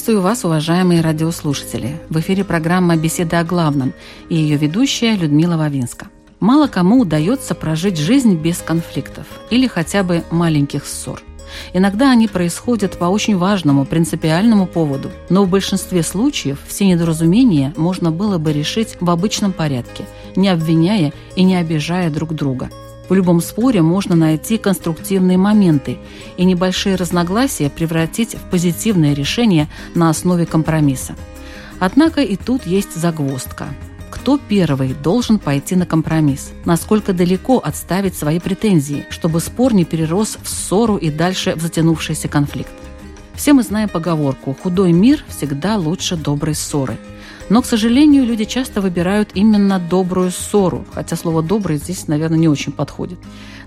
Приветствую вас, уважаемые радиослушатели. В эфире программа «Беседа о главном» и ее ведущая Людмила Вавинска. Мало кому удается прожить жизнь без конфликтов или хотя бы маленьких ссор. Иногда они происходят по очень важному, принципиальному поводу, но в большинстве случаев все недоразумения можно было бы решить в обычном порядке, не обвиняя и не обижая друг друга – в любом споре можно найти конструктивные моменты и небольшие разногласия превратить в позитивное решение на основе компромисса. Однако и тут есть загвоздка. Кто первый должен пойти на компромисс? Насколько далеко отставить свои претензии, чтобы спор не перерос в ссору и дальше в затянувшийся конфликт? Все мы знаем поговорку «худой мир всегда лучше доброй ссоры». Но, к сожалению, люди часто выбирают именно добрую ссору, хотя слово «добрый» здесь, наверное, не очень подходит.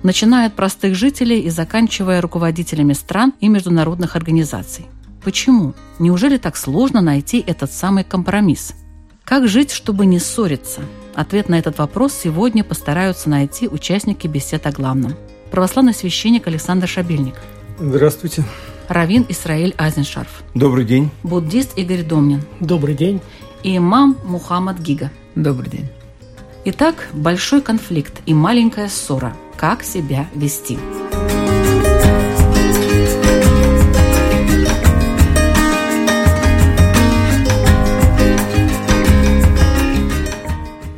Начиная от простых жителей и заканчивая руководителями стран и международных организаций. Почему? Неужели так сложно найти этот самый компромисс? Как жить, чтобы не ссориться? Ответ на этот вопрос сегодня постараются найти участники бесед о главном. Православный священник Александр Шабельник. Здравствуйте. Равин Исраиль Азеншарф. Добрый день. Буддист Игорь Домнин. Добрый день и имам Мухаммад Гига. Добрый день. Итак, большой конфликт и маленькая ссора. Как себя вести?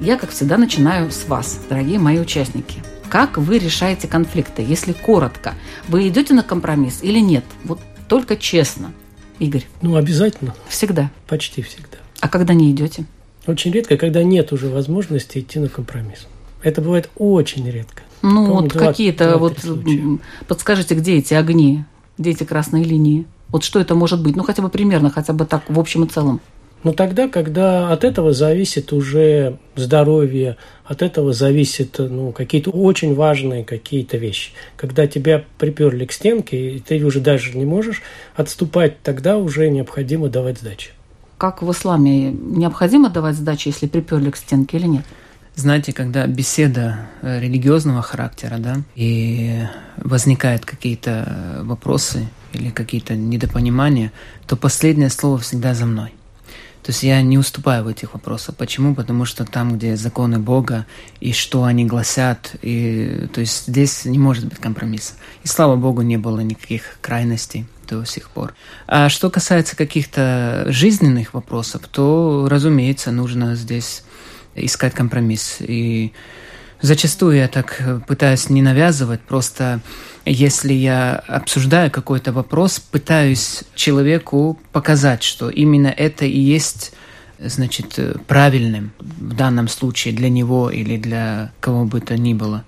Я, как всегда, начинаю с вас, дорогие мои участники. Как вы решаете конфликты, если коротко? Вы идете на компромисс или нет? Вот только честно. Игорь. Ну, обязательно. Всегда. Почти всегда. А когда не идете? Очень редко, когда нет уже возможности идти на компромисс. Это бывает очень редко. Ну, вот какие-то вот случая. подскажите, где эти огни, где эти красные линии? Вот что это может быть? Ну, хотя бы примерно, хотя бы так, в общем и целом. Ну, тогда, когда от этого зависит уже здоровье, от этого зависит ну, какие-то очень важные какие-то вещи. Когда тебя приперли к стенке, и ты уже даже не можешь отступать, тогда уже необходимо давать сдачи как в исламе, необходимо давать сдачи, если приперли к стенке или нет? Знаете, когда беседа э, религиозного характера, да, и возникают какие-то вопросы или какие-то недопонимания, то последнее слово всегда за мной. То есть я не уступаю в этих вопросах. Почему? Потому что там, где законы Бога и что они гласят, и, то есть здесь не может быть компромисса. И слава Богу, не было никаких крайностей до сих пор. А что касается каких-то жизненных вопросов, то, разумеется, нужно здесь искать компромисс. И зачастую я так пытаюсь не навязывать, просто если я обсуждаю какой-то вопрос, пытаюсь человеку показать, что именно это и есть значит, правильным в данном случае для него или для кого бы то ни было.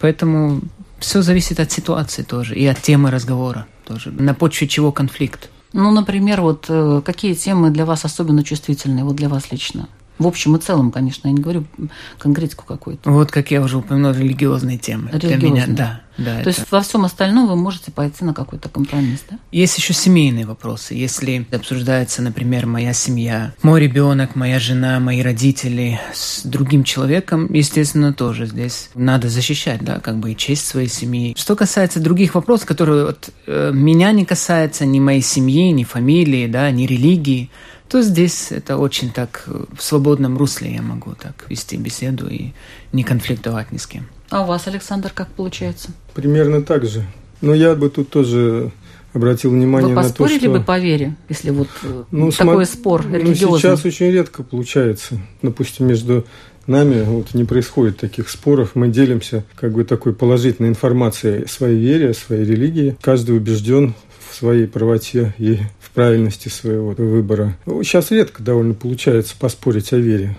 Поэтому все зависит от ситуации тоже и от темы разговора тоже. На почве чего конфликт? Ну, например, вот э, какие темы для вас особенно чувствительные, вот для вас лично? В общем и целом, конечно, я не говорю конкретику какую-то. Вот, как я уже упомянул, религиозные темы. Религиозные. Для меня, да. да То это... есть во всем остальном вы можете пойти на какой-то компромисс, да? Есть еще семейные вопросы. Если обсуждается, например, моя семья, мой ребенок, моя жена, мои родители с другим человеком, естественно, тоже здесь надо защищать, да, как бы и честь своей семьи. Что касается других вопросов, которые вот, э, меня не касаются, ни моей семьи, ни фамилии, да, ни религии, то здесь это очень так э, в свободном русле я могу так вести беседу и не конфликтовать ни с кем. А у вас, Александр, как получается? Примерно так же. Но я бы тут тоже обратил внимание Вы на то, что... Вы бы по вере, если вот э, ну, такой см... спор религиозный? Ну, сейчас очень редко получается. Допустим, между нами вот не происходит таких споров. Мы делимся как бы такой положительной информацией о своей вере, о своей религии. Каждый убежден в своей правоте и правильности своего выбора. Сейчас редко довольно получается поспорить о вере.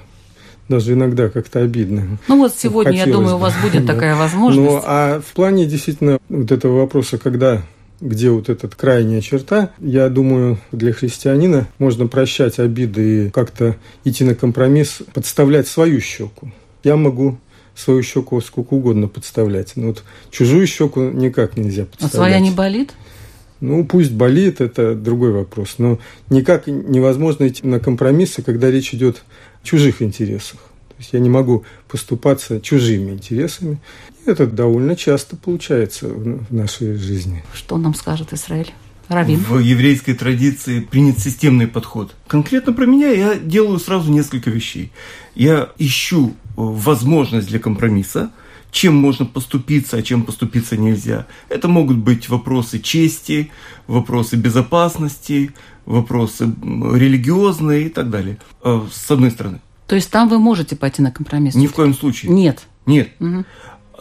даже иногда как-то обидно. Ну вот сегодня, Хотелось я думаю, бы. у вас будет такая возможность. Ну, а в плане действительно вот этого вопроса, когда где вот эта крайняя черта, я думаю, для христианина можно прощать обиды и как-то идти на компромисс, подставлять свою щеку. Я могу свою щеку сколько угодно подставлять, но вот чужую щеку никак нельзя подставлять. А своя не болит? Ну, пусть болит, это другой вопрос. Но никак невозможно идти на компромиссы, когда речь идет о чужих интересах. То есть я не могу поступаться чужими интересами. И это довольно часто получается в нашей жизни. Что нам скажет Израиль? Равин. В еврейской традиции принят системный подход. Конкретно про меня я делаю сразу несколько вещей. Я ищу возможность для компромисса, чем можно поступиться, а чем поступиться нельзя. Это могут быть вопросы чести, вопросы безопасности, вопросы религиозные и так далее. Э, с одной стороны. То есть там вы можете пойти на компромисс? Ни в коем случае. Нет. Нет. Угу.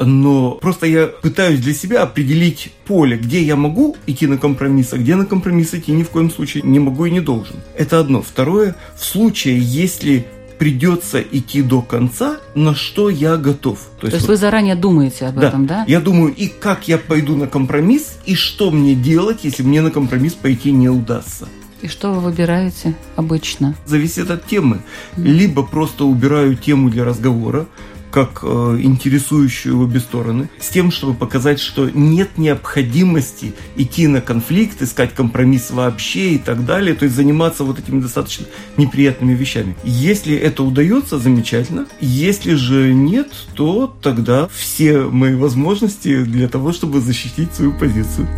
Но просто я пытаюсь для себя определить поле, где я могу идти на компромисс, а где на компромисс идти ни в коем случае не могу и не должен. Это одно. Второе, в случае, если придется идти до конца, на что я готов. То есть, То есть вот, вы заранее думаете об да, этом, да? Я думаю, и как я пойду на компромисс, и что мне делать, если мне на компромисс пойти не удастся. И что вы выбираете обычно? Зависит от темы. Либо просто убираю тему для разговора, как э, интересующую обе стороны, с тем, чтобы показать, что нет необходимости идти на конфликт, искать компромисс вообще и так далее, то есть заниматься вот этими достаточно неприятными вещами. Если это удается, замечательно. Если же нет, то тогда все мои возможности для того, чтобы защитить свою позицию.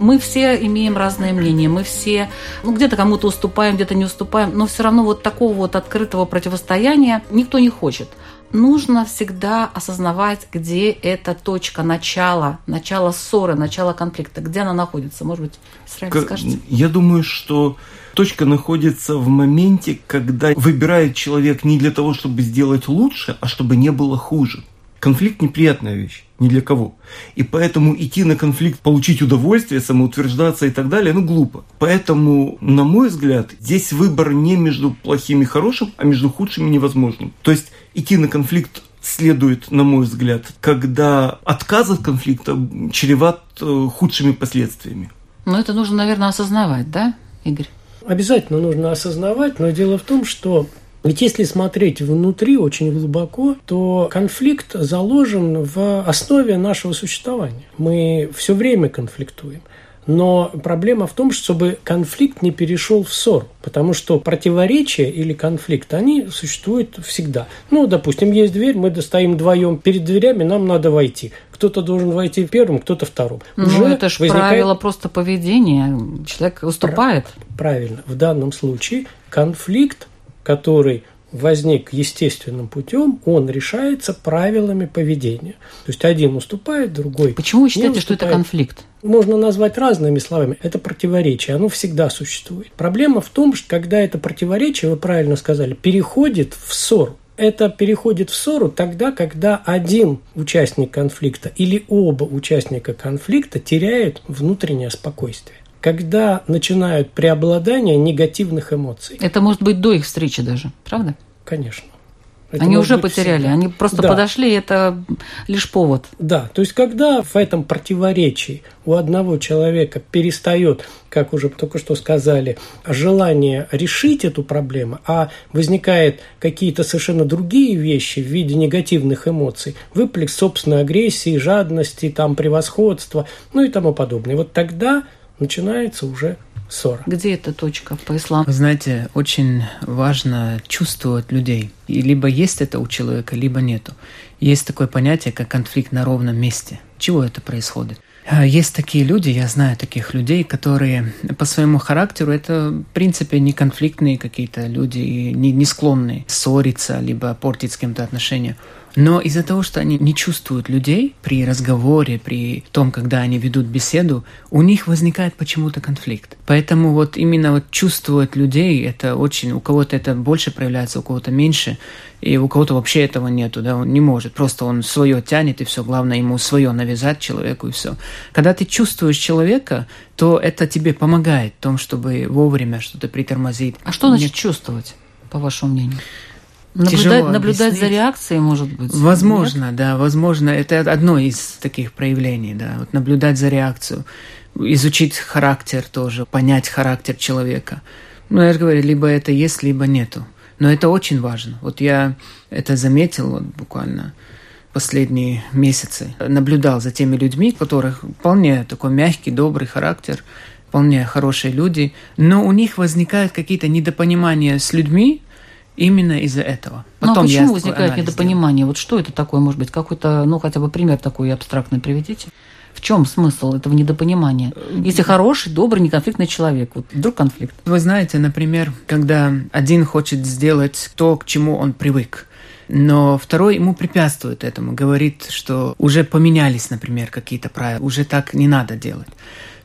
Мы все имеем разное мнение, мы все, ну, где-то кому-то уступаем, где-то не уступаем, но все равно вот такого вот открытого противостояния никто не хочет. Нужно всегда осознавать, где эта точка начала, начала ссоры, начала конфликта, где она находится. Может быть, Израиль, как, скажете? Я думаю, что точка находится в моменте, когда выбирает человек не для того, чтобы сделать лучше, а чтобы не было хуже. Конфликт неприятная вещь, ни для кого. И поэтому идти на конфликт, получить удовольствие, самоутверждаться и так далее, ну глупо. Поэтому, на мой взгляд, здесь выбор не между плохим и хорошим, а между худшим и невозможным. То есть идти на конфликт следует, на мой взгляд, когда отказ от конфликта чреват э, худшими последствиями. Но это нужно, наверное, осознавать, да, Игорь? Обязательно нужно осознавать, но дело в том, что ведь если смотреть внутри очень глубоко, то конфликт заложен в основе нашего существования. Мы все время конфликтуем. Но проблема в том, чтобы конфликт не перешел в ссору, потому что противоречия или конфликт, они существуют всегда. Ну, допустим, есть дверь, мы достаем вдвоем перед дверями, нам надо войти. Кто-то должен войти первым, кто-то вторым. Ну, Уже это же возникает... правило просто поведения. Человек уступает. Правильно. В данном случае конфликт который возник естественным путем, он решается правилами поведения. То есть один уступает, другой. Почему вы считаете, что это конфликт? Можно назвать разными словами. Это противоречие, оно всегда существует. Проблема в том, что когда это противоречие, вы правильно сказали, переходит в ссору. Это переходит в ссору тогда, когда один участник конфликта или оба участника конфликта теряют внутреннее спокойствие когда начинают преобладание негативных эмоций. Это может быть до их встречи даже, правда? Конечно. Это они уже потеряли, всегда. они просто да. подошли, это лишь повод. Да, то есть когда в этом противоречии у одного человека перестает, как уже только что сказали, желание решить эту проблему, а возникает какие-то совершенно другие вещи в виде негативных эмоций, выплеск собственной агрессии, жадности, там, превосходства, ну и тому подобное. Вот тогда начинается уже ссора. Где эта точка по исламу? Вы знаете, очень важно чувствовать людей. И либо есть это у человека, либо нету. Есть такое понятие, как конфликт на ровном месте. Чего это происходит? А, есть такие люди, я знаю таких людей, которые по своему характеру это, в принципе, не конфликтные какие-то люди, не, не склонные ссориться, либо портить с кем-то отношения. Но из-за того, что они не чувствуют людей при разговоре, при том, когда они ведут беседу, у них возникает почему-то конфликт. Поэтому вот именно вот чувствовать людей, это очень, у кого-то это больше проявляется, у кого-то меньше, и у кого-то вообще этого нету, да, он не может, просто он свое тянет, и все, главное ему свое навязать человеку, и все. Когда ты чувствуешь человека, то это тебе помогает в том, чтобы вовремя что-то притормозить. А что значит Нет. чувствовать, по вашему мнению? Наблюдать, наблюдать за реакцией, может быть? Возможно, Нет? да, возможно. Это одно из таких проявлений, да. Вот наблюдать за реакцию, изучить характер тоже, понять характер человека. Ну, я же говорю, либо это есть, либо нету. Но это очень важно. Вот я это заметил вот буквально последние месяцы. Наблюдал за теми людьми, которых вполне такой мягкий, добрый характер, вполне хорошие люди, но у них возникают какие-то недопонимания с людьми, именно из-за этого. Потом ну а почему возникает недопонимание? Сделал. Вот что это такое, может быть, какой-то, ну хотя бы пример такой абстрактный приведите? В чем смысл этого недопонимания? Если хороший, добрый, неконфликтный человек, вот вдруг конфликт. Вы знаете, например, когда один хочет сделать то, к чему он привык, но второй ему препятствует этому, говорит, что уже поменялись, например, какие-то правила, уже так не надо делать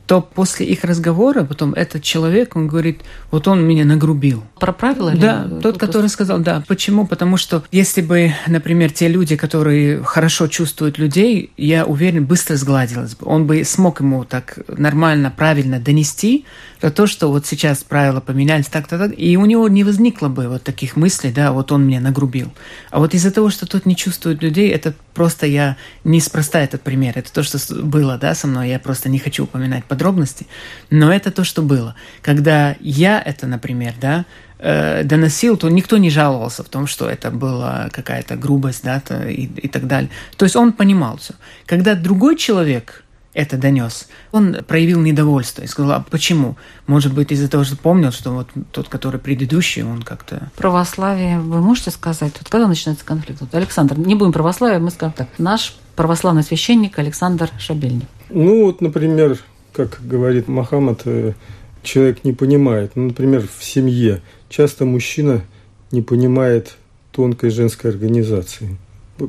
то после их разговора потом этот человек, он говорит, вот он меня нагрубил. Про правила? Да, или... тот, который сказал, да. Почему? Потому что если бы, например, те люди, которые хорошо чувствуют людей, я уверен, быстро сгладилось бы. Он бы смог ему так нормально, правильно донести про то, что вот сейчас правила поменялись так-то так, и у него не возникло бы вот таких мыслей, да, вот он меня нагрубил. А вот из-за того, что тот не чувствует людей, это просто я неспроста этот пример. Это то, что было, да, со мной. Я просто не хочу упоминать подробности. Но это то, что было. Когда я это, например, да, э, доносил, то никто не жаловался в том, что это была какая-то грубость, да, и, и так далее. То есть он понимал все. Когда другой человек это донес. Он проявил недовольство и сказал, а почему? Может быть, из-за того, что помнил, что вот тот, который предыдущий, он как-то... Православие, вы можете сказать, вот когда начинается конфликт? Вот, Александр, не будем православие, мы скажем так. Наш православный священник Александр Шабельник. Ну вот, например, как говорит Махамад, э, человек не понимает. Ну, например, в семье часто мужчина не понимает тонкой женской организации.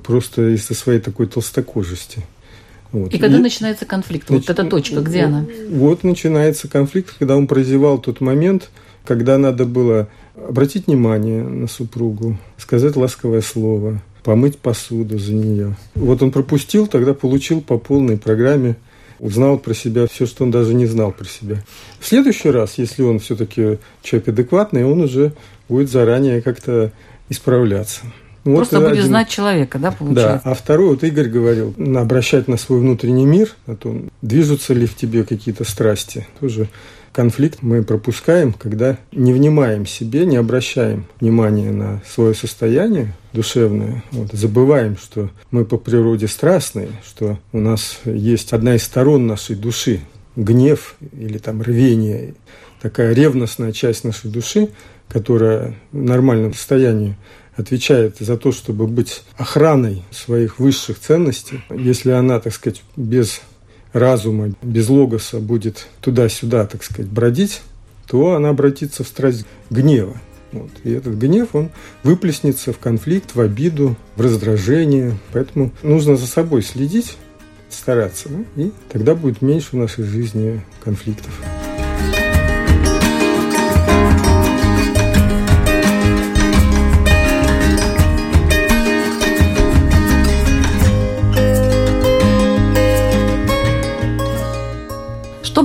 Просто из-за своей такой толстокожести. Вот. И когда и, начинается конфликт? Нач... Вот эта точка, где она? Вот начинается конфликт, когда он прозевал тот момент, когда надо было обратить внимание на супругу, сказать ласковое слово, помыть посуду за нее. Вот он пропустил, тогда получил по полной программе, узнал про себя все, что он даже не знал про себя. В следующий раз, если он все-таки человек адекватный, он уже будет заранее как-то исправляться. Вот Просто будет один... знать человека, да, получается? Да, а второй, вот Игорь говорил, обращать на свой внутренний мир, о том, движутся ли в тебе какие-то страсти. Тоже конфликт мы пропускаем, когда не внимаем себе, не обращаем внимания на свое состояние душевное, вот, забываем, что мы по природе страстные, что у нас есть одна из сторон нашей души, гнев или там рвение, такая ревностная часть нашей души, которая в нормальном состоянии отвечает за то, чтобы быть охраной своих высших ценностей, если она, так сказать, без разума, без логоса будет туда-сюда, так сказать, бродить, то она обратится в страсть гнева. Вот. И этот гнев, он выплеснется в конфликт, в обиду, в раздражение. Поэтому нужно за собой следить, стараться, ну, и тогда будет меньше в нашей жизни конфликтов.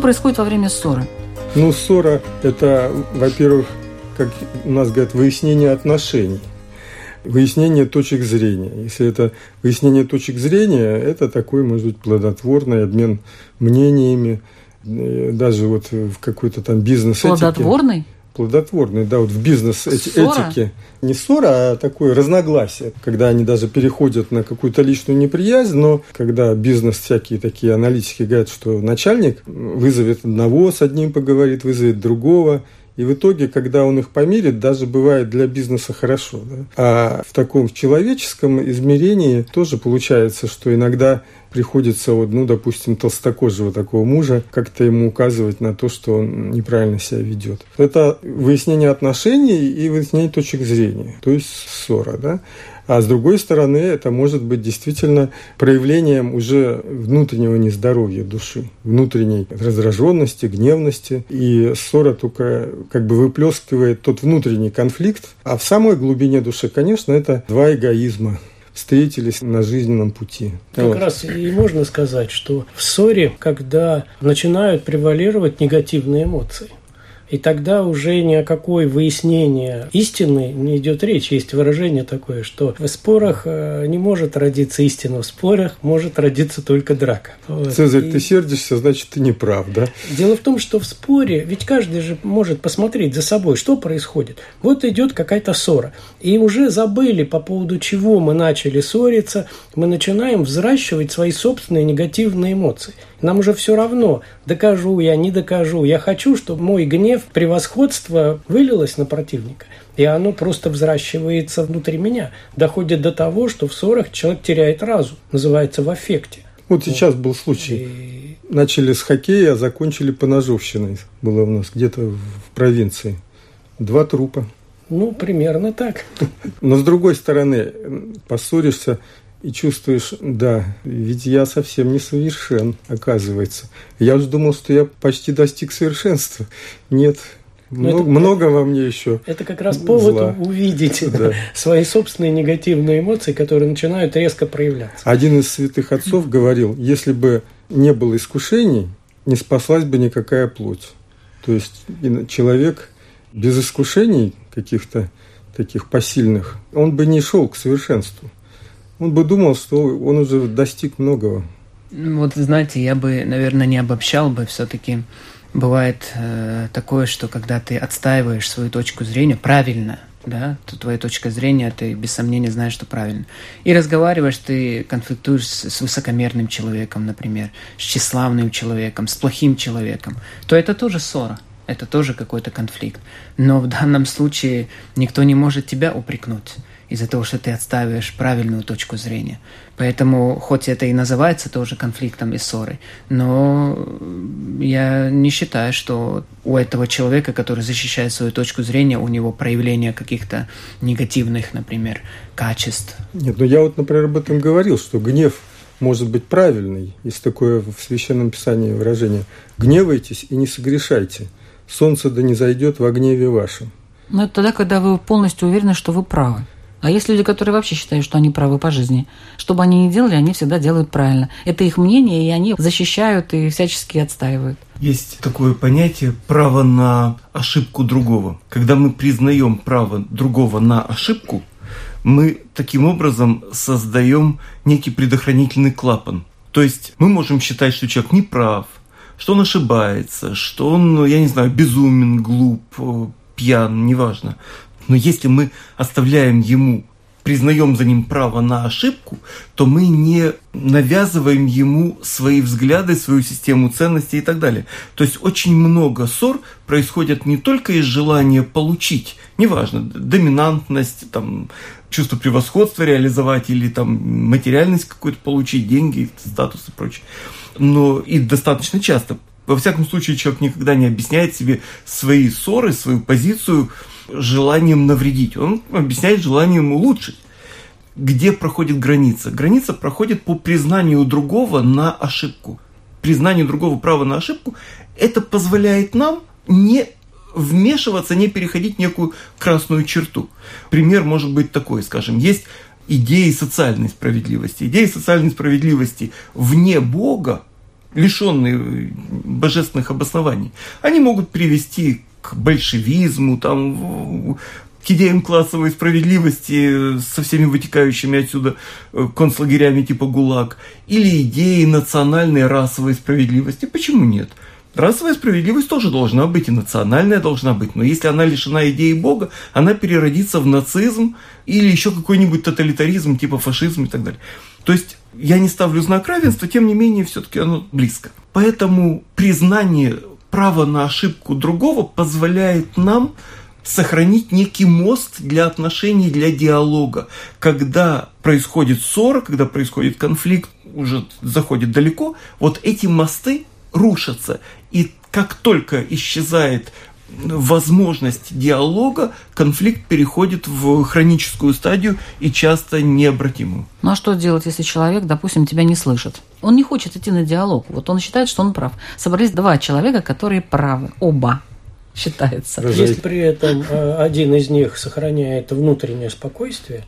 Происходит во время ссоры? Ну, ссора – это, во-первых, как у нас говорят, выяснение отношений выяснение точек зрения. Если это выяснение точек зрения, это такой, может быть, плодотворный обмен мнениями, э, даже вот в какой-то там бизнес-этике. Плодотворный? Плодотворный, да, вот в бизнес-этике. Не ссора, а такое разногласие, когда они даже переходят на какую-то личную неприязнь, но когда бизнес всякие такие аналитики говорят, что начальник вызовет одного, с одним поговорит, вызовет другого, и в итоге, когда он их помирит, даже бывает для бизнеса хорошо. Да? А в таком человеческом измерении тоже получается, что иногда приходится, вот, ну, допустим, толстокожего такого мужа, как-то ему указывать на то, что он неправильно себя ведет. Это выяснение отношений и выяснение точек зрения, то есть ссора, да. А с другой стороны, это может быть действительно проявлением уже внутреннего нездоровья души, внутренней раздраженности, гневности. И ссора только как бы выплескивает тот внутренний конфликт. А в самой глубине души, конечно, это два эгоизма встретились на жизненном пути. Как вот. раз и можно сказать, что в ссоре, когда начинают превалировать негативные эмоции, и тогда уже ни о какой выяснении истины не идет речь. Есть выражение такое, что в спорах э, не может родиться истина, в спорах может родиться только драка. Вот. Цезарь, и... ты сердишься, значит, ты не прав, да? Дело в том, что в споре, ведь каждый же может посмотреть за собой, что происходит. Вот идет какая-то ссора. И уже забыли, по поводу чего мы начали ссориться, мы начинаем взращивать свои собственные негативные эмоции. Нам уже все равно, докажу я, не докажу. Я хочу, чтобы мой гнев, превосходство вылилось на противника. И оно просто взращивается внутри меня. Доходит до того, что в ссорах человек теряет разум. Называется в аффекте. Вот сейчас был случай. И... Начали с хоккея, а закончили поножовщиной. Было у нас где-то в провинции. Два трупа. Ну, примерно так. Но с другой стороны, поссоришься и чувствуешь, да, ведь я совсем не совершен, оказывается. Я уже думал, что я почти достиг совершенства. Нет, много, это, много во мне еще. Это как раз повод зла. увидеть да. свои собственные негативные эмоции, которые начинают резко проявляться. Один из святых отцов говорил, если бы не было искушений, не спаслась бы никакая плоть. То есть человек без искушений каких-то таких посильных, он бы не шел к совершенству он бы думал, что он уже достиг многого. Вот, знаете, я бы, наверное, не обобщал бы все-таки. Бывает э, такое, что когда ты отстаиваешь свою точку зрения правильно, да, то твоя точка зрения, ты без сомнения знаешь, что правильно. И разговариваешь, ты конфликтуешь с, с высокомерным человеком, например, с тщеславным человеком, с плохим человеком, то это тоже ссора, это тоже какой-то конфликт. Но в данном случае никто не может тебя упрекнуть из-за того, что ты отстаиваешь правильную точку зрения. Поэтому, хоть это и называется тоже конфликтом и ссорой, но я не считаю, что у этого человека, который защищает свою точку зрения, у него проявление каких-то негативных, например, качеств. Нет, ну я вот, например, об этом говорил, что гнев может быть правильный. Есть такое в Священном Писании выражение. «Гневайтесь и не согрешайте. Солнце да не зайдет во гневе вашем». Но это тогда, когда вы полностью уверены, что вы правы. А есть люди, которые вообще считают, что они правы по жизни. Что бы они ни делали, они всегда делают правильно. Это их мнение, и они защищают и всячески отстаивают. Есть такое понятие право на ошибку другого. Когда мы признаем право другого на ошибку, мы таким образом создаем некий предохранительный клапан. То есть мы можем считать, что человек не прав, что он ошибается, что он, ну, я не знаю, безумен, глуп, пьян, неважно. Но если мы оставляем ему, признаем за ним право на ошибку, то мы не навязываем ему свои взгляды, свою систему ценностей и так далее. То есть очень много ссор происходит не только из желания получить, неважно, доминантность, там, чувство превосходства реализовать или там материальность какую-то получить, деньги, статус и прочее. Но и достаточно часто. Во всяком случае, человек никогда не объясняет себе свои ссоры, свою позицию – желанием навредить, он объясняет желанием улучшить. Где проходит граница? Граница проходит по признанию другого на ошибку. Признание другого права на ошибку – это позволяет нам не вмешиваться, не переходить некую красную черту. Пример может быть такой, скажем, есть идеи социальной справедливости. Идеи социальной справедливости вне Бога, лишенные божественных обоснований, они могут привести к большевизму, там, к идеям классовой справедливости со всеми вытекающими отсюда э, концлагерями типа ГУЛАГ, или идеи национальной расовой справедливости. Почему нет? Расовая справедливость тоже должна быть, и национальная должна быть. Но если она лишена идеи Бога, она переродится в нацизм или еще какой-нибудь тоталитаризм типа фашизм и так далее. То есть я не ставлю знак равенства, тем не менее все-таки оно близко. Поэтому признание право на ошибку другого позволяет нам сохранить некий мост для отношений, для диалога. Когда происходит ссора, когда происходит конфликт, уже заходит далеко, вот эти мосты рушатся. И как только исчезает возможность диалога, конфликт переходит в хроническую стадию и часто необратимую. Ну а что делать, если человек, допустим, тебя не слышит? Он не хочет идти на диалог. Вот он считает, что он прав. Собрались два человека, которые правы. Оба считается. Если при этом э, один из них сохраняет внутреннее спокойствие,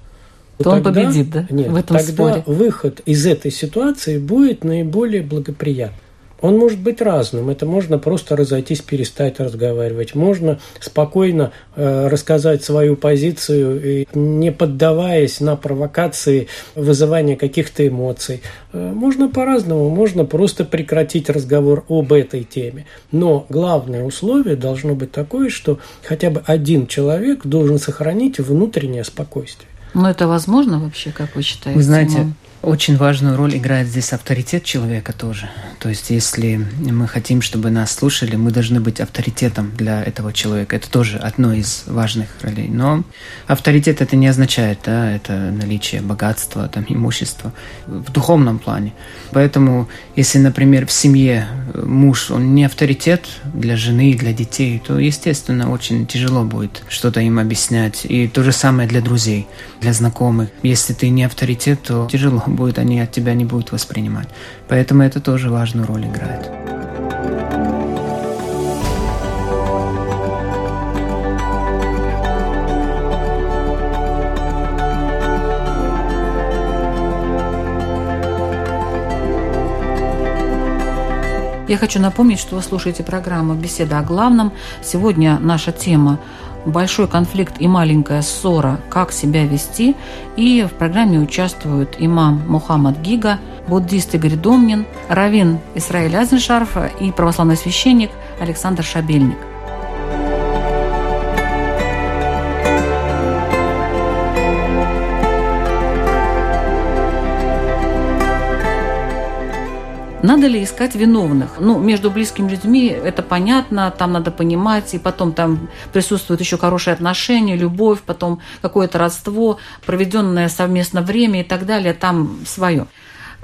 то, то он победит, да? Нет, в этом тогда споре. выход из этой ситуации будет наиболее благоприятным. Он может быть разным. Это можно просто разойтись, перестать разговаривать. Можно спокойно э, рассказать свою позицию, и не поддаваясь на провокации вызывания каких-то эмоций. Э, можно по-разному. Можно просто прекратить разговор об этой теме. Но главное условие должно быть такое, что хотя бы один человек должен сохранить внутреннее спокойствие. Но это возможно вообще, как вы считаете? Вы знаете, очень важную роль играет здесь авторитет человека тоже. То есть, если мы хотим, чтобы нас слушали, мы должны быть авторитетом для этого человека. Это тоже одно из важных ролей. Но авторитет это не означает, да, это наличие богатства, там, имущества в духовном плане. Поэтому, если, например, в семье муж, он не авторитет для жены и для детей, то, естественно, очень тяжело будет что-то им объяснять. И то же самое для друзей, для знакомых. Если ты не авторитет, то тяжело будет, они от тебя не будут воспринимать. Поэтому это тоже важную роль играет. Я хочу напомнить, что вы слушаете программу «Беседа о главном». Сегодня наша тема большой конфликт и маленькая ссора, как себя вести. И в программе участвуют имам Мухаммад Гига, буддист Игорь Домнин, раввин Исраиль Азеншарфа и православный священник Александр Шабельник. Надо ли искать виновных? Ну, между близкими людьми это понятно, там надо понимать, и потом там присутствует еще хорошие отношения, любовь, потом какое-то родство, проведенное совместно время и так далее, там свое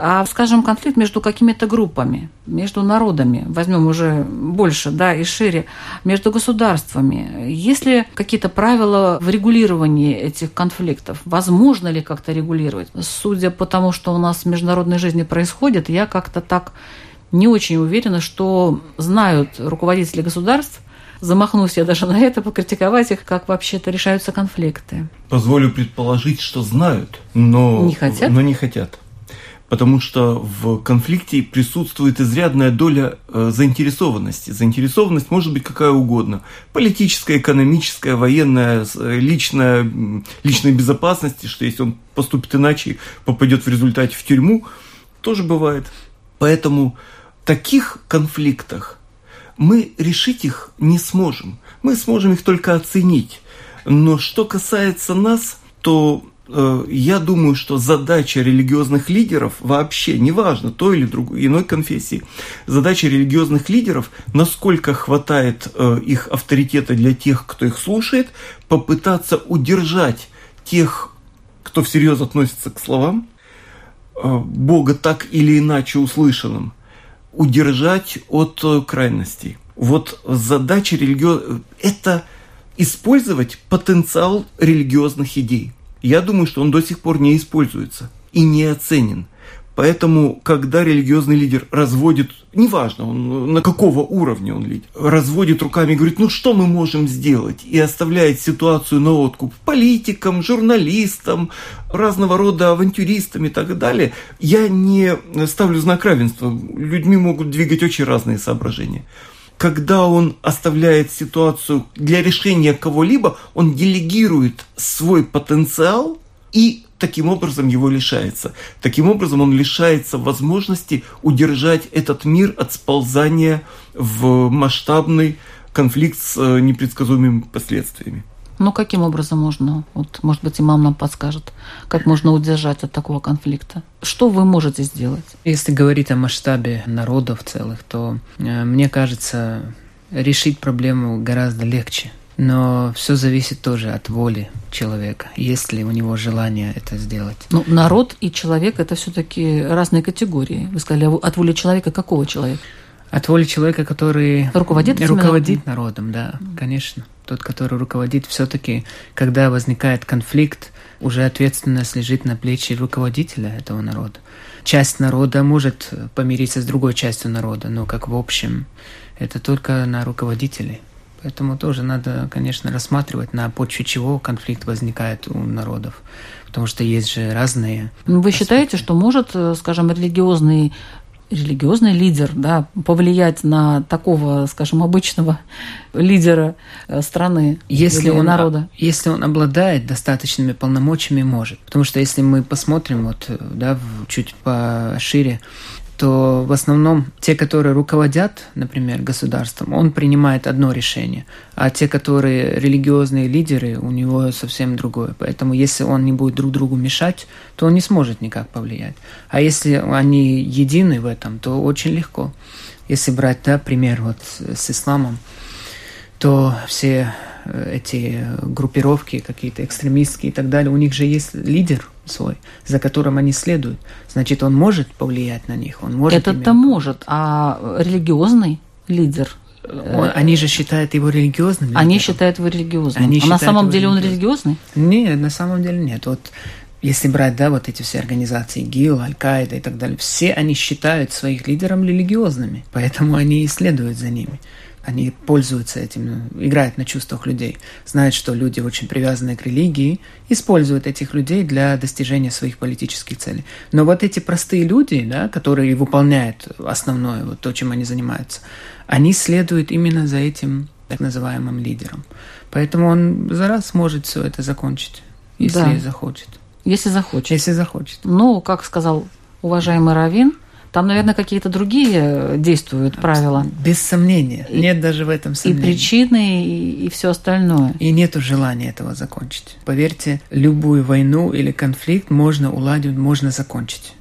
а, скажем, конфликт между какими-то группами, между народами, возьмем уже больше, да, и шире, между государствами. Есть ли какие-то правила в регулировании этих конфликтов? Возможно ли как-то регулировать? Судя по тому, что у нас в международной жизни происходит, я как-то так не очень уверена, что знают руководители государств, замахнусь я даже на это, покритиковать их, как вообще-то решаются конфликты. Позволю предположить, что знают, но не хотят. Но не хотят потому что в конфликте присутствует изрядная доля э, заинтересованности. Заинтересованность может быть какая угодно. Политическая, экономическая, военная, э, личная, личной безопасности, что если он поступит иначе, попадет в результате в тюрьму, тоже бывает. Поэтому в таких конфликтах мы решить их не сможем. Мы сможем их только оценить. Но что касается нас, то я думаю, что задача религиозных лидеров вообще, неважно, той или другой, иной конфессии, задача религиозных лидеров, насколько хватает э, их авторитета для тех, кто их слушает, попытаться удержать тех, кто всерьез относится к словам, э, Бога так или иначе услышанным, удержать от крайностей. Вот задача религиозных – это использовать потенциал религиозных идей – я думаю, что он до сих пор не используется и не оценен. Поэтому, когда религиозный лидер разводит, неважно, он, на какого уровня он лидер, разводит руками и говорит, ну что мы можем сделать, и оставляет ситуацию на откуп политикам, журналистам, разного рода авантюристам и так далее, я не ставлю знак равенства. Людьми могут двигать очень разные соображения когда он оставляет ситуацию для решения кого-либо, он делегирует свой потенциал и таким образом его лишается. Таким образом он лишается возможности удержать этот мир от сползания в масштабный конфликт с э, непредсказуемыми последствиями. Ну, каким образом можно, вот, может быть, имам нам подскажет, как можно удержать от такого конфликта? Что вы можете сделать? Если говорить о масштабе народов целых, то, э, мне кажется, решить проблему гораздо легче. Но все зависит тоже от воли человека, есть ли у него желание это сделать. Ну, народ и человек – это все-таки разные категории. Вы сказали, а от воли человека какого человека? От воли человека, который руководит, руководит народом, да, конечно. Тот, который руководит, все-таки, когда возникает конфликт, уже ответственность лежит на плечи руководителя этого народа. Часть народа может помириться с другой частью народа, но как в общем, это только на руководителей. Поэтому тоже надо, конечно, рассматривать, на почве чего конфликт возникает у народов. Потому что есть же разные. Вы аспекты. считаете, что может, э, скажем, религиозный религиозный лидер да, повлиять на такого, скажем, обычного лидера э, страны если он, народа? Если он обладает достаточными полномочиями, может. Потому что если мы посмотрим вот, э, да, чуть пошире, то в основном те, которые руководят, например, государством, он принимает одно решение, а те, которые религиозные лидеры, у него совсем другое. Поэтому если он не будет друг другу мешать, то он не сможет никак повлиять. А если они едины в этом, то очень легко. Если брать, да, пример вот с исламом, то все эти группировки какие-то экстремистские и так далее, у них же есть лидер – свой, за которым они следуют. Значит, он может повлиять на них, он может. Это-то может, а религиозный лидер он, э, они же считают его религиозным. Они лидером. считают его религиозным. Они а на самом деле он религиозный? Нет, на самом деле нет. Вот если брать, да, вот эти все организации ГИЛ, Аль-Каида и так далее, все они считают своих лидеров религиозными, поэтому они и следуют за ними. Они пользуются этим, играют на чувствах людей, знают, что люди очень привязаны к религии, используют этих людей для достижения своих политических целей. Но вот эти простые люди, да, которые выполняют основное, вот то, чем они занимаются, они следуют именно за этим так называемым лидером. Поэтому он за раз может все это закончить, если да. захочет. Если захочет. Если захочет. Ну, как сказал уважаемый Равин, там, наверное, какие-то другие действуют правила. Без сомнения. И, нет даже в этом сомнений. И причины, и, и все остальное. И нету желания этого закончить. Поверьте, любую войну или конфликт можно уладить, можно закончить.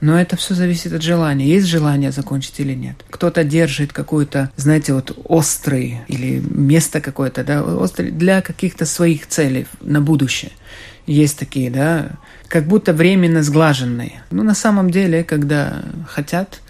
Но это все зависит от желания. Есть желание закончить или нет. Кто-то держит какой-то, знаете, вот острый или место какое-то, да, острый для каких-то своих целей на будущее. Есть такие, да, как будто временно сглаженные. Но на самом деле, когда хотят,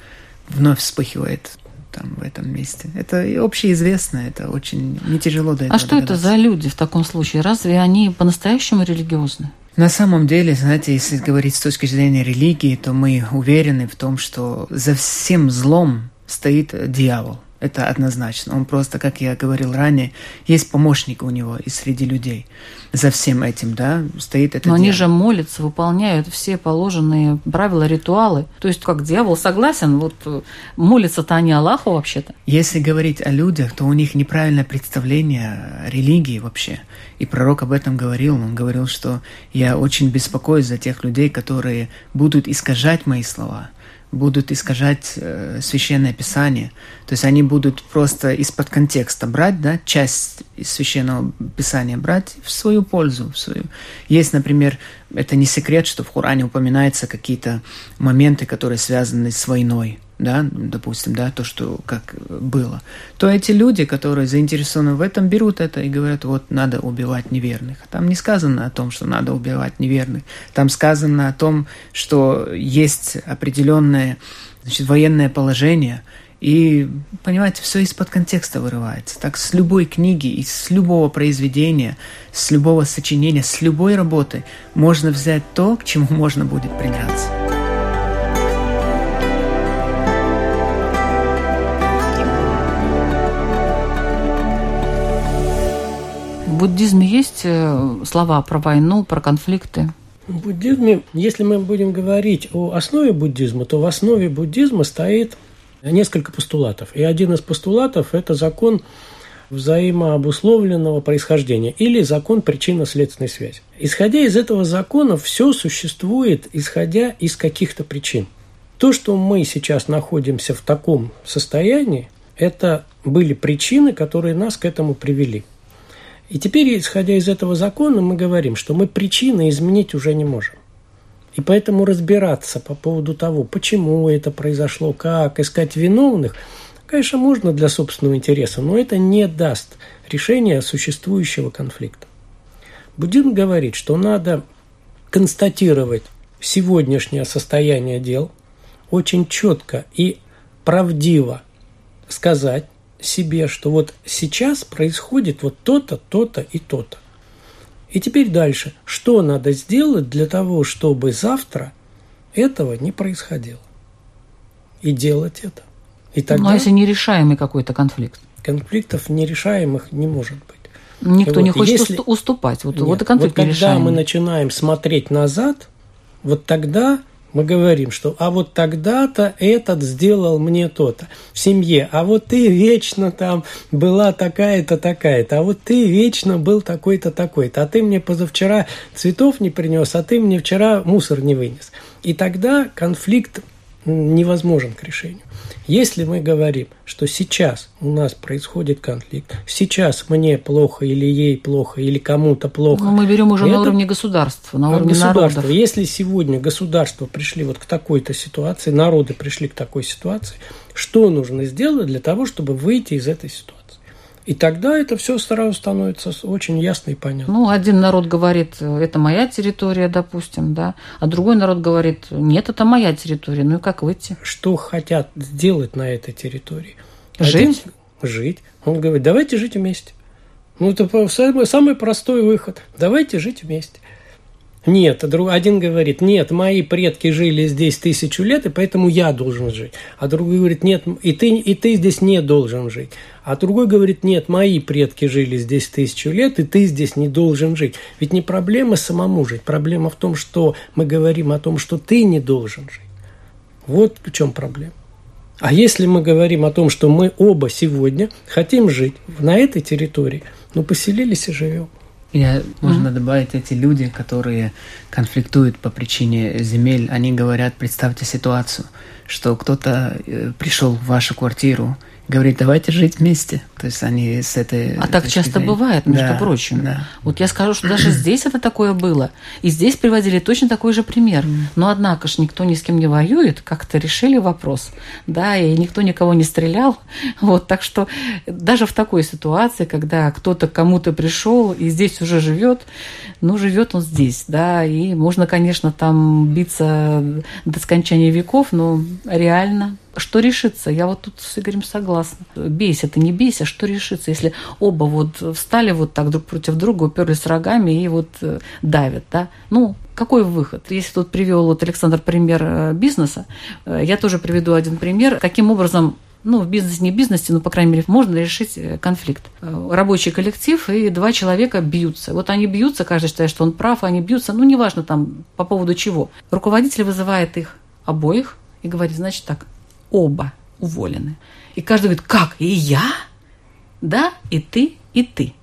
вновь вспыхивает там в этом месте. Это общеизвестно, это очень не тяжело до этого. А что это за люди в таком случае? Разве они по-настоящему религиозны? На самом деле, знаете, если говорить с точки зрения религии, то мы уверены в том, что за всем злом стоит дьявол. Это однозначно. Он просто, как я говорил ранее, есть помощник у него и среди людей. За всем этим, да, стоит это. Но дьявол. они же молятся, выполняют все положенные правила, ритуалы. То есть, как дьявол согласен, вот э, молятся-то они Аллаху вообще-то. Если говорить о людях, то у них неправильное представление о религии вообще. И пророк об этом говорил. Он говорил, что я очень беспокоюсь за тех людей, которые будут искажать мои слова – будут искажать э, священное писание. То есть они будут просто из-под контекста брать, да, часть из священного писания брать в свою пользу. В свою. Есть, например, это не секрет, что в Коране упоминаются какие-то моменты, которые связаны с войной да, допустим, да, то, что как было, то эти люди, которые заинтересованы в этом, берут это и говорят, вот надо убивать неверных. Там не сказано о том, что надо убивать неверных. Там сказано о том, что есть определенное значит, военное положение, и, понимаете, все из-под контекста вырывается. Так с любой книги и с любого произведения, с любого сочинения, с любой работы можно взять то, к чему можно будет придраться. Буддизме есть э, слова про войну, про конфликты? В буддизме, если мы будем говорить о основе буддизма, то в основе буддизма стоит несколько постулатов. И один из постулатов – это закон взаимообусловленного происхождения или закон причинно-следственной связи. Исходя из этого закона, все существует, исходя из каких-то причин. То, что мы сейчас находимся в таком состоянии, это были причины, которые нас к этому привели. И теперь, исходя из этого закона, мы говорим, что мы причины изменить уже не можем. И поэтому разбираться по поводу того, почему это произошло, как, искать виновных, конечно, можно для собственного интереса, но это не даст решения существующего конфликта. Буддизм говорит, что надо констатировать сегодняшнее состояние дел, очень четко и правдиво сказать себе, что вот сейчас происходит вот то-то, то-то и то-то. И теперь дальше. Что надо сделать для того, чтобы завтра этого не происходило? И делать это. И тогда... Ну, а если нерешаемый какой-то конфликт? Конфликтов нерешаемых не может быть. Никто вот. не хочет Если... уступать. Вот, Нет, вот и конфликт вот когда мы начинаем смотреть назад, вот тогда мы говорим, что а вот тогда-то этот сделал мне то-то в семье, а вот ты вечно там была такая-то, такая-то, а вот ты вечно был такой-то, такой-то, а ты мне позавчера цветов не принес, а ты мне вчера мусор не вынес. И тогда конфликт невозможен к решению. Если мы говорим, что сейчас у нас происходит конфликт, сейчас мне плохо или ей плохо, или кому-то плохо. Но мы берем уже это... на уровне государства, на уровне государства. народов. Если сегодня государства пришли вот к такой-то ситуации, народы пришли к такой ситуации, что нужно сделать для того, чтобы выйти из этой ситуации? И тогда это все сразу становится очень ясно и понятно. Ну, один народ говорит, это моя территория, допустим, да, а другой народ говорит, нет, это моя территория. Ну и как выйти? Что хотят сделать на этой территории? Жить? Один, жить. Он говорит, давайте жить вместе. Ну, это самый, самый простой выход. Давайте жить вместе. Нет, один говорит, нет, мои предки жили здесь тысячу лет, и поэтому я должен жить. А другой говорит, нет, и ты, и ты здесь не должен жить. А другой говорит, нет, мои предки жили здесь тысячу лет, и ты здесь не должен жить. Ведь не проблема самому жить, проблема в том, что мы говорим о том, что ты не должен жить. Вот в чем проблема. А если мы говорим о том, что мы оба сегодня хотим жить на этой территории, ну поселились и живем. Я, можно mm-hmm. добавить, эти люди, которые конфликтуют по причине земель, они говорят, представьте ситуацию, что кто-то э, пришел в вашу квартиру, говорит, давайте жить вместе. То есть они с этой... А так часто зрения. бывает, между да, прочим. Да. Вот я скажу, что даже здесь это такое было. И здесь приводили точно такой же пример. Но однако ж никто ни с кем не воюет, как-то решили вопрос. Да, и никто никого не стрелял. Вот, так что даже в такой ситуации, когда кто-то кому-то пришел и здесь уже живет, ну, живет он здесь, да, и можно, конечно, там биться до скончания веков, но реально что решится? Я вот тут с Игорем согласна. Бейся ты, не бейся, что решится, если оба вот встали вот так друг против друга, уперлись рогами и вот э, давят, да? Ну, какой выход? Если тут привел вот Александр пример э, бизнеса, э, я тоже приведу один пример, каким образом ну, в бизнесе, не в бизнесе, но, по крайней мере, можно решить конфликт. Рабочий коллектив и два человека бьются. Вот они бьются, каждый считает, что он прав, они бьются, ну, неважно там по поводу чего. Руководитель вызывает их обоих и говорит, значит так, оба уволены. И каждый говорит, как, и я? Да, и ты, и ты.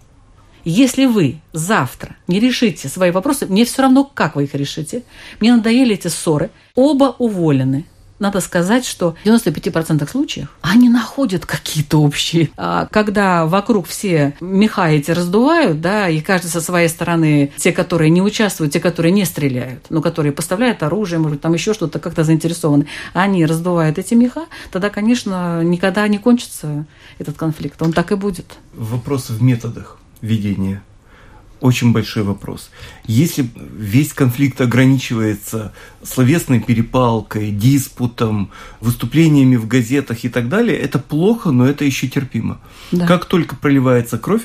Если вы завтра не решите свои вопросы, мне все равно, как вы их решите, мне надоели эти ссоры, оба уволены – надо сказать, что в 95% случаев они находят какие-то общие. А когда вокруг все меха эти раздувают, да, и каждый со своей стороны, те, которые не участвуют, те, которые не стреляют, но которые поставляют оружие, может там еще что-то, как-то заинтересованы, они раздувают эти меха, тогда, конечно, никогда не кончится этот конфликт. Он так и будет. Вопрос в методах ведения очень большой вопрос. Если весь конфликт ограничивается словесной перепалкой, диспутом, выступлениями в газетах и так далее, это плохо, но это еще терпимо. Да. Как только проливается кровь,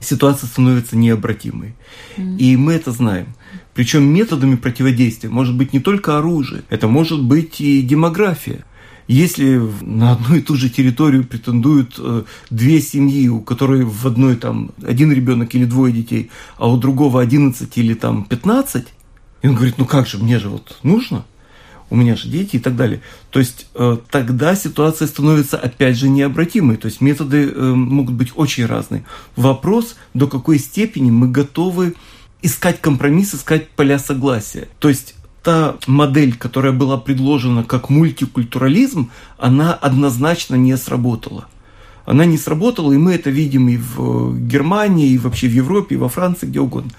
ситуация становится необратимой. Mm. И мы это знаем. Причем методами противодействия может быть не только оружие, это может быть и демография. Если на одну и ту же территорию претендуют э, две семьи, у которой в одной там один ребенок или двое детей, а у другого 11 или там 15, и он говорит, ну как же, мне же вот нужно, у меня же дети и так далее. То есть э, тогда ситуация становится опять же необратимой. То есть методы э, могут быть очень разные. Вопрос, до какой степени мы готовы искать компромисс, искать поля согласия. То есть та модель, которая была предложена как мультикультурализм, она однозначно не сработала. Она не сработала, и мы это видим и в Германии, и вообще в Европе, и во Франции, где угодно.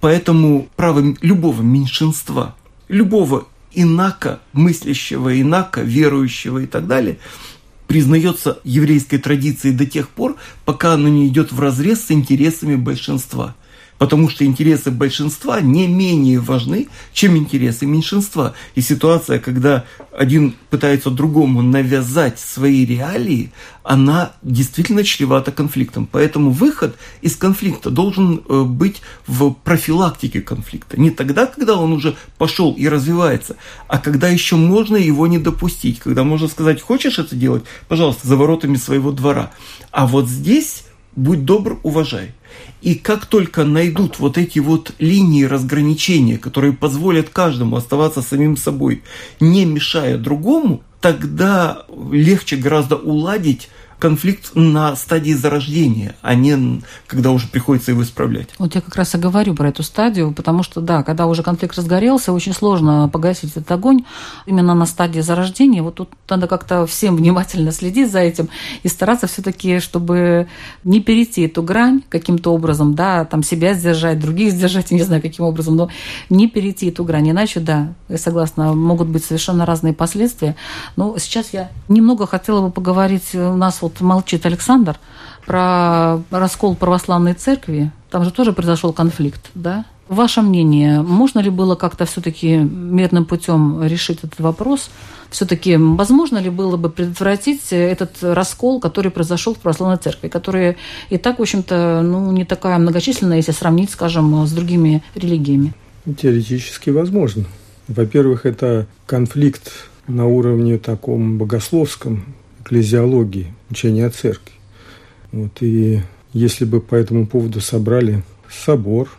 Поэтому право любого меньшинства, любого инако мыслящего, инако верующего и так далее, признается еврейской традицией до тех пор, пока оно не идет в разрез с интересами большинства потому что интересы большинства не менее важны, чем интересы меньшинства. И ситуация, когда один пытается другому навязать свои реалии, она действительно чревата конфликтом. Поэтому выход из конфликта должен э, быть в профилактике конфликта. Не тогда, когда он уже пошел и развивается, а когда еще можно его не допустить, когда можно сказать, хочешь это делать, пожалуйста, за воротами своего двора. А вот здесь будь добр, уважай. И как только найдут вот эти вот линии разграничения, которые позволят каждому оставаться самим собой, не мешая другому, тогда легче гораздо уладить конфликт на стадии зарождения, а не когда уже приходится его исправлять. Вот я как раз и говорю про эту стадию, потому что, да, когда уже конфликт разгорелся, очень сложно погасить этот огонь именно на стадии зарождения. Вот тут надо как-то всем внимательно следить за этим и стараться все таки чтобы не перейти эту грань каким-то образом, да, там себя сдержать, других сдержать, я не знаю, каким образом, но не перейти эту грань. Иначе, да, я согласна, могут быть совершенно разные последствия. Но сейчас я немного хотела бы поговорить, у нас вот вот молчит Александр про раскол православной церкви. Там же тоже произошел конфликт, да? Ваше мнение, можно ли было как-то все-таки мирным путем решить этот вопрос? Все-таки возможно ли было бы предотвратить этот раскол, который произошел в православной церкви, которая и так, в общем-то, ну, не такая многочисленная, если сравнить, скажем, с другими религиями? Теоретически возможно. Во-первых, это конфликт на уровне таком богословском, экклезиологии, учения о церкви. Вот, и если бы по этому поводу собрали собор,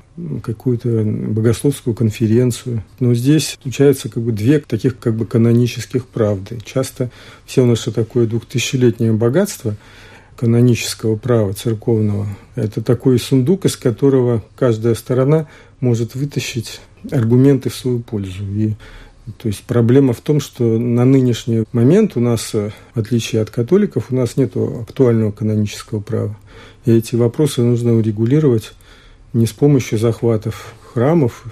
какую-то богословскую конференцию. Но здесь случается как бы две таких как бы канонических правды. Часто все наше такое двухтысячелетнее богатство канонического права церковного – это такой сундук, из которого каждая сторона может вытащить аргументы в свою пользу. И то есть проблема в том, что на нынешний момент у нас, в отличие от католиков, у нас нет актуального канонического права. И эти вопросы нужно урегулировать не с помощью захватов храмов,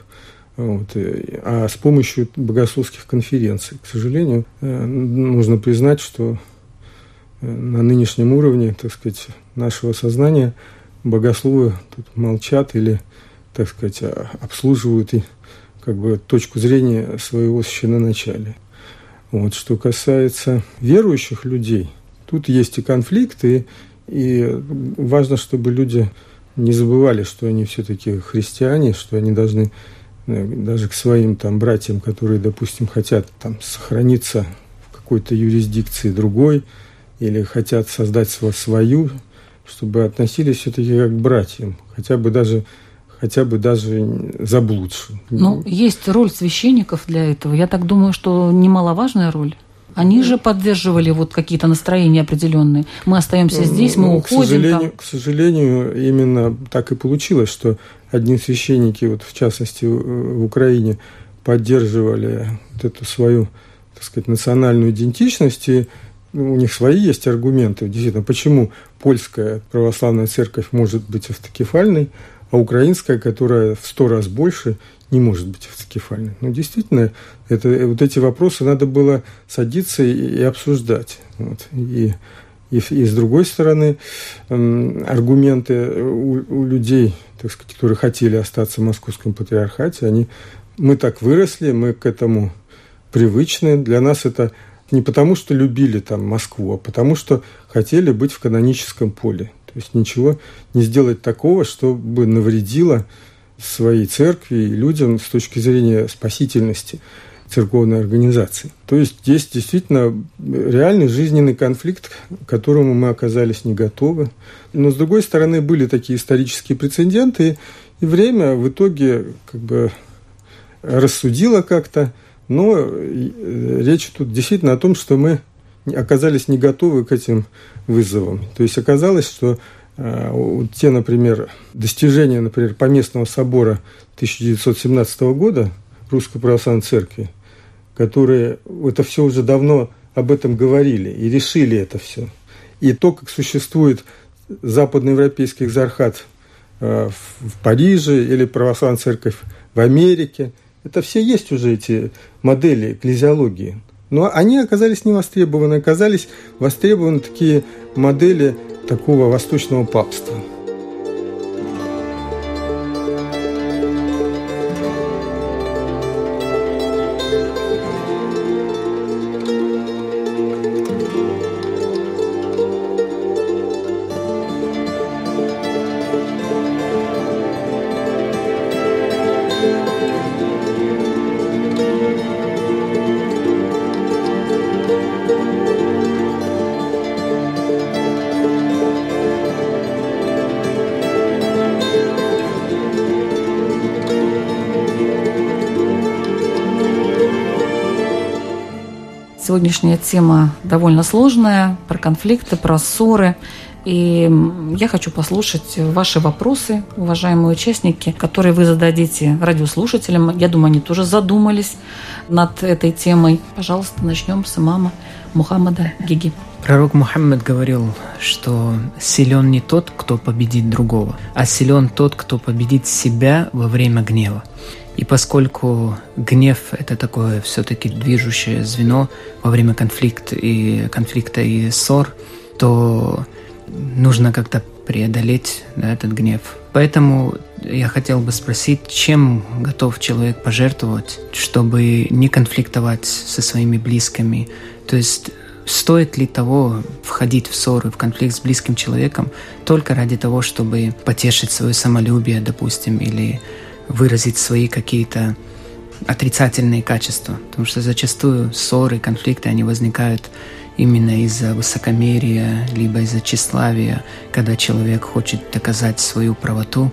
вот, а с помощью богословских конференций. К сожалению, э, нужно признать, что э, на нынешнем уровне, так сказать, нашего сознания богословы тут молчат или, так сказать, обслуживают и как бы точку зрения своего священноначалия. Вот. Что касается верующих людей, тут есть и конфликты, и важно, чтобы люди не забывали, что они все-таки христиане, что они должны э, даже к своим там братьям, которые, допустим, хотят там сохраниться в какой-то юрисдикции другой или хотят создать свою, чтобы относились все-таки как к братьям, хотя бы даже хотя бы даже заблудшим. Ну, есть роль священников для этого. Я так думаю, что немаловажная роль. Они же поддерживали вот какие-то настроения определенные. Мы остаемся здесь, мы ну, уходим. К сожалению, там. к сожалению, именно так и получилось, что одни священники, вот в частности в Украине, поддерживали вот эту свою, так сказать, национальную идентичность, и ну, у них свои есть аргументы, действительно, почему польская православная церковь может быть автокефальной, а украинская, которая в сто раз больше, не может быть автокефальной. Ну, действительно, это, вот эти вопросы надо было садиться и, и обсуждать. Вот. И, и, и с другой стороны, э, аргументы у, у людей, так сказать, которые хотели остаться в московском патриархате, они, мы так выросли, мы к этому привычны. Для нас это не потому, что любили там Москву, а потому, что хотели быть в каноническом поле. То есть ничего не сделать такого, чтобы навредило своей церкви и людям с точки зрения спасительности церковной организации. То есть здесь действительно реальный жизненный конфликт, к которому мы оказались не готовы. Но с другой стороны были такие исторические прецеденты, и время в итоге как бы рассудило как-то, но э, речь тут действительно о том, что мы оказались не готовы к этим вызовам. То есть оказалось, что э, те, например, достижения, например, Поместного собора 1917 года Русской Православной Церкви, которые это все уже давно об этом говорили и решили это все. И то, как существует западноевропейский экзархат э, в Париже или православная церковь в Америке, это все есть уже эти модели экклезиологии. Но они оказались не востребованы, оказались востребованы такие модели такого восточного папства – Сегодняшняя тема довольно сложная, про конфликты, про ссоры. И я хочу послушать ваши вопросы, уважаемые участники, которые вы зададите радиослушателям. Я думаю, они тоже задумались над этой темой. Пожалуйста, начнем с имама Мухаммада Гиги. Пророк Мухаммад говорил, что силен не тот, кто победит другого, а силен тот, кто победит себя во время гнева. Поскольку гнев – это такое все-таки движущее звено во время конфликта и, конфликта и ссор, то нужно как-то преодолеть да, этот гнев. Поэтому я хотел бы спросить, чем готов человек пожертвовать, чтобы не конфликтовать со своими близкими? То есть стоит ли того входить в ссоры, в конфликт с близким человеком только ради того, чтобы потешить свое самолюбие, допустим, или выразить свои какие-то отрицательные качества. Потому что зачастую ссоры, конфликты, они возникают именно из-за высокомерия, либо из-за тщеславия, когда человек хочет доказать свою правоту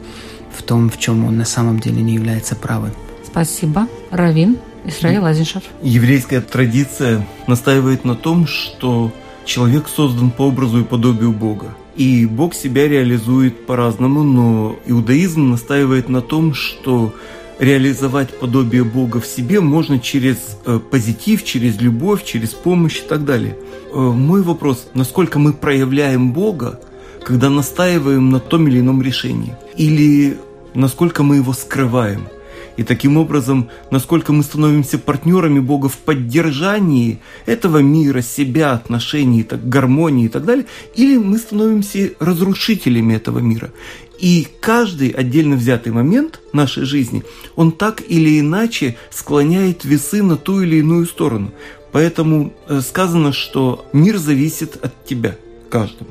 в том, в чем он на самом деле не является правым. Спасибо. Равин Исраил Азишев. Еврейская традиция настаивает на том, что человек создан по образу и подобию Бога. И Бог себя реализует по-разному, но иудаизм настаивает на том, что реализовать подобие Бога в себе можно через э, позитив, через любовь, через помощь и так далее. Э, мой вопрос, насколько мы проявляем Бога, когда настаиваем на том или ином решении? Или насколько мы его скрываем? И таким образом, насколько мы становимся партнерами Бога в поддержании этого мира, себя, отношений, так, гармонии и так далее, или мы становимся разрушителями этого мира. И каждый отдельно взятый момент нашей жизни, он так или иначе склоняет весы на ту или иную сторону. Поэтому э, сказано, что мир зависит от тебя, каждому.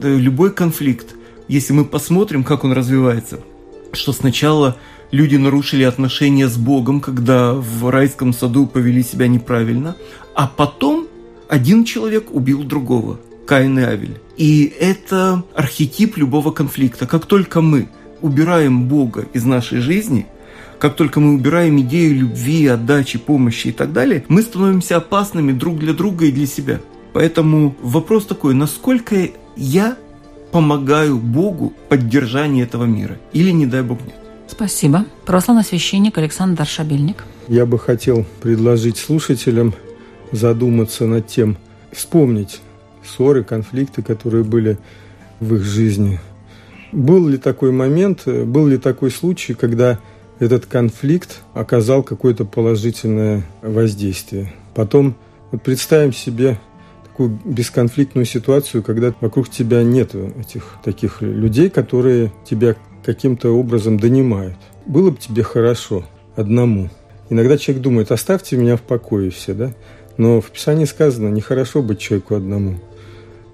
Любой конфликт, если мы посмотрим, как он развивается, что сначала люди нарушили отношения с Богом, когда в райском саду повели себя неправильно, а потом один человек убил другого, Каин и Авель. И это архетип любого конфликта. Как только мы убираем Бога из нашей жизни, как только мы убираем идею любви, отдачи, помощи и так далее, мы становимся опасными друг для друга и для себя. Поэтому вопрос такой, насколько я помогаю Богу в этого мира? Или, не дай Бог, нет? Спасибо. Православный священник Александр Шабельник. Я бы хотел предложить слушателям задуматься над тем, вспомнить ссоры, конфликты, которые были в их жизни. Был ли такой момент, был ли такой случай, когда этот конфликт оказал какое-то положительное воздействие? Потом вот представим себе такую бесконфликтную ситуацию, когда вокруг тебя нет этих таких людей, которые тебя каким-то образом донимают. Было бы тебе хорошо одному. Иногда человек думает, оставьте меня в покое все, да? Но в Писании сказано, нехорошо быть человеку одному.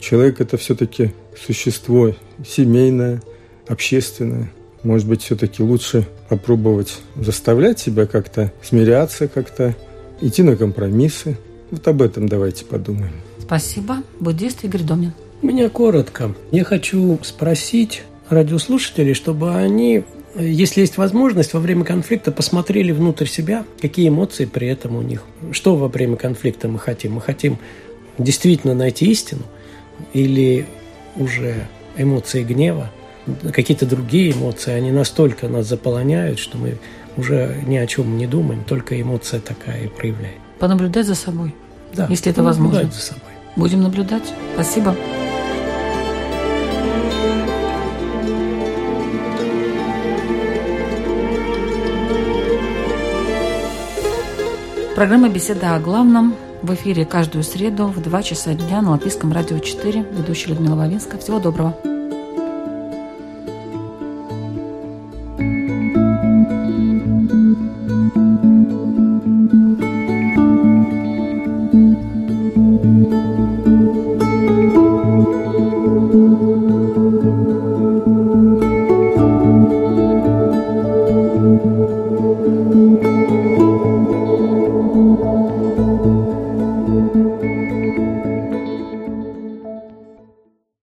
Человек – это все-таки существо семейное, общественное. Может быть, все-таки лучше попробовать заставлять себя как-то смиряться, как-то идти на компромиссы. Вот об этом давайте подумаем. Спасибо. Буддист Игорь Домнин. У меня коротко. Я хочу спросить, радиослушателей, чтобы они, если есть возможность, во время конфликта посмотрели внутрь себя, какие эмоции при этом у них. Что во время конфликта мы хотим? Мы хотим действительно найти истину или уже эмоции гнева, какие-то другие эмоции, они настолько нас заполоняют, что мы уже ни о чем не думаем, только эмоция такая и проявляет. Понаблюдать за собой, да, если это возможно. за собой. Будем наблюдать. Спасибо. Программа «Беседа о главном». в эфире каждую среду в 2 часа дня на Латвийском радио 4. Ведущая Людмила Вавинска. Всего доброго.